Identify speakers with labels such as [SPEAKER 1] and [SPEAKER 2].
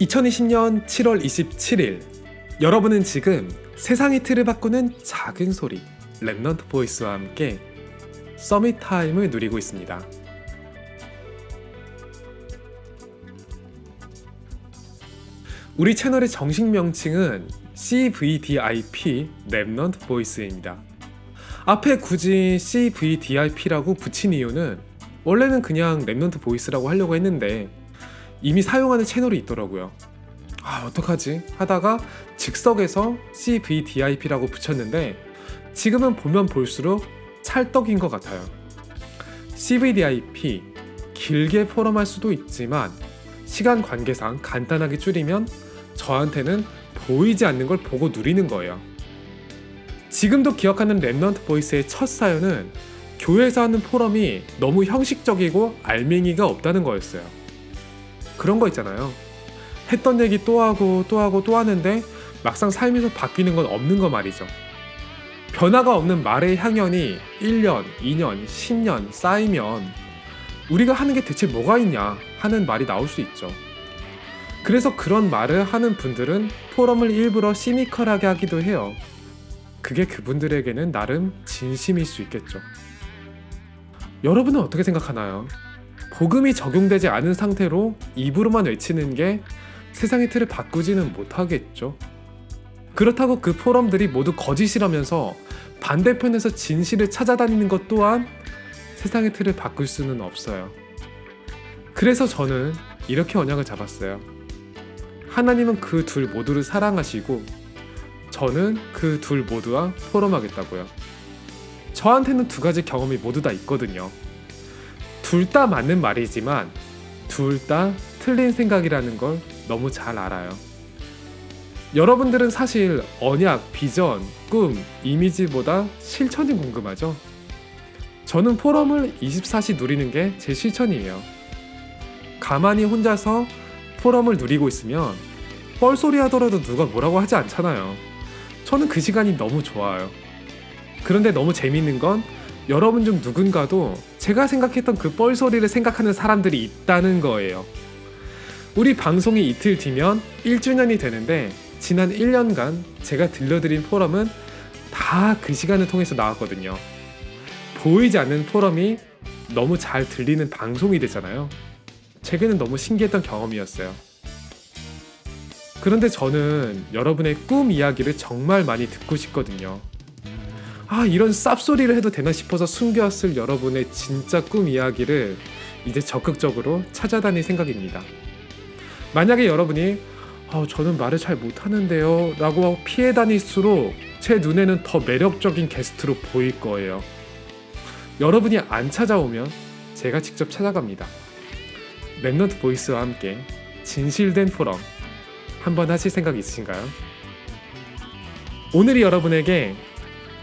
[SPEAKER 1] 2020년 7월 27일 여러분은 지금 세상의 틀을 바꾸는 작은 소리 Remnant Voice와 함께 Summit Time을 누리고 있습니다. 우리 채널의 정식 명칭은 CVDIP Remnant Voice입니다. 앞에 굳이 CVDIP라고 붙인 이유는 원래는 그냥 Remnant Voice라고 하려고 했는데 이미 사용하는 채널이 있더라고요. 아, 어떡하지? 하다가 즉석에서 CVDIP라고 붙였는데 지금은 보면 볼수록 찰떡인 것 같아요. CVDIP 길게 포럼할 수도 있지만 시간 관계상 간단하게 줄이면 저한테는 보이지 않는 걸 보고 누리는 거예요. 지금도 기억하는 Remnant Voice의 첫 사연은 교회에서 하는 포럼이 너무 형식적이고 알맹이가 없다는 거였어요. 그런 거 있잖아요. 했던 얘기 또 하고 또 하고 또 하는데 막상 삶에서 바뀌는 건 없는 거 말이죠. 변화가 없는 말의 향연이 1년, 2년, 10년 쌓이면 우리가 하는 게 대체 뭐가 있냐 하는 말이 나올 수 있죠. 그래서 그런 말을 하는 분들은 포럼을 일부러 시니컬하게 하기도 해요. 그게 그분들에게는 나름 진심일 수 있겠죠. 여러분은 어떻게 생각하나요? 복음이 적용되지 않은 상태로 입으로만 외치는 게 세상의 틀을 바꾸지는 못하겠죠. 그렇다고 그 포럼들이 모두 거짓이라면서 반대편에서 진실을 찾아다니는 것 또한 세상의 틀을 바꿀 수는 없어요. 그래서 저는 이렇게 언약을 잡았어요. 하나님은 그 둘 모두를 사랑하시고 저는 그 둘 모두와 포럼하겠다고요. 저한테는 두 가지 경험이 모두 다 있거든요. 둘 다 맞는 말이지만 둘 다 틀린 생각이라는 걸 너무 잘 알아요. 여러분들은 사실 언약, 비전, 꿈, 이미지보다 실천이 궁금하죠? 저는 포럼을 24시 누리는 게 제 실천이에요. 가만히 혼자서 포럼을 누리고 있으면 뻘소리 하더라도 누가 뭐라고 하지 않잖아요. 저는 그 시간이 너무 좋아요. 그런데 너무 재밌는 건 여러분 중 누군가도 제가 생각했던 그 뻘소리를 생각하는 사람들이 있다는 거예요. 우리 방송이 이틀 뒤면 1주년이 되는데 지난 1년간 제가 들려드린 포럼은 다 그 시간을 통해서 나왔거든요. 보이지 않는 포럼이 너무 잘 들리는 방송이 되잖아요. 제게는 너무 신기했던 경험이었어요. 그런데 저는 여러분의 꿈 이야기를 정말 많이 듣고 싶거든요. 아, 이런 쌉소리를 해도 되나 싶어서 숨겼을 여러분의 진짜 꿈 이야기를 이제 적극적으로 찾아다닐 생각입니다. 만약에 여러분이 아, 저는 말을 잘 못하는데요 라고 피해 다닐수록 제 눈에는 더 매력적인 게스트로 보일 거예요. 여러분이 안 찾아오면 제가 직접 찾아갑니다. Remnant Voice와 함께 진실된 포럼 한번 하실 생각 있으신가요? 오늘이 여러분에게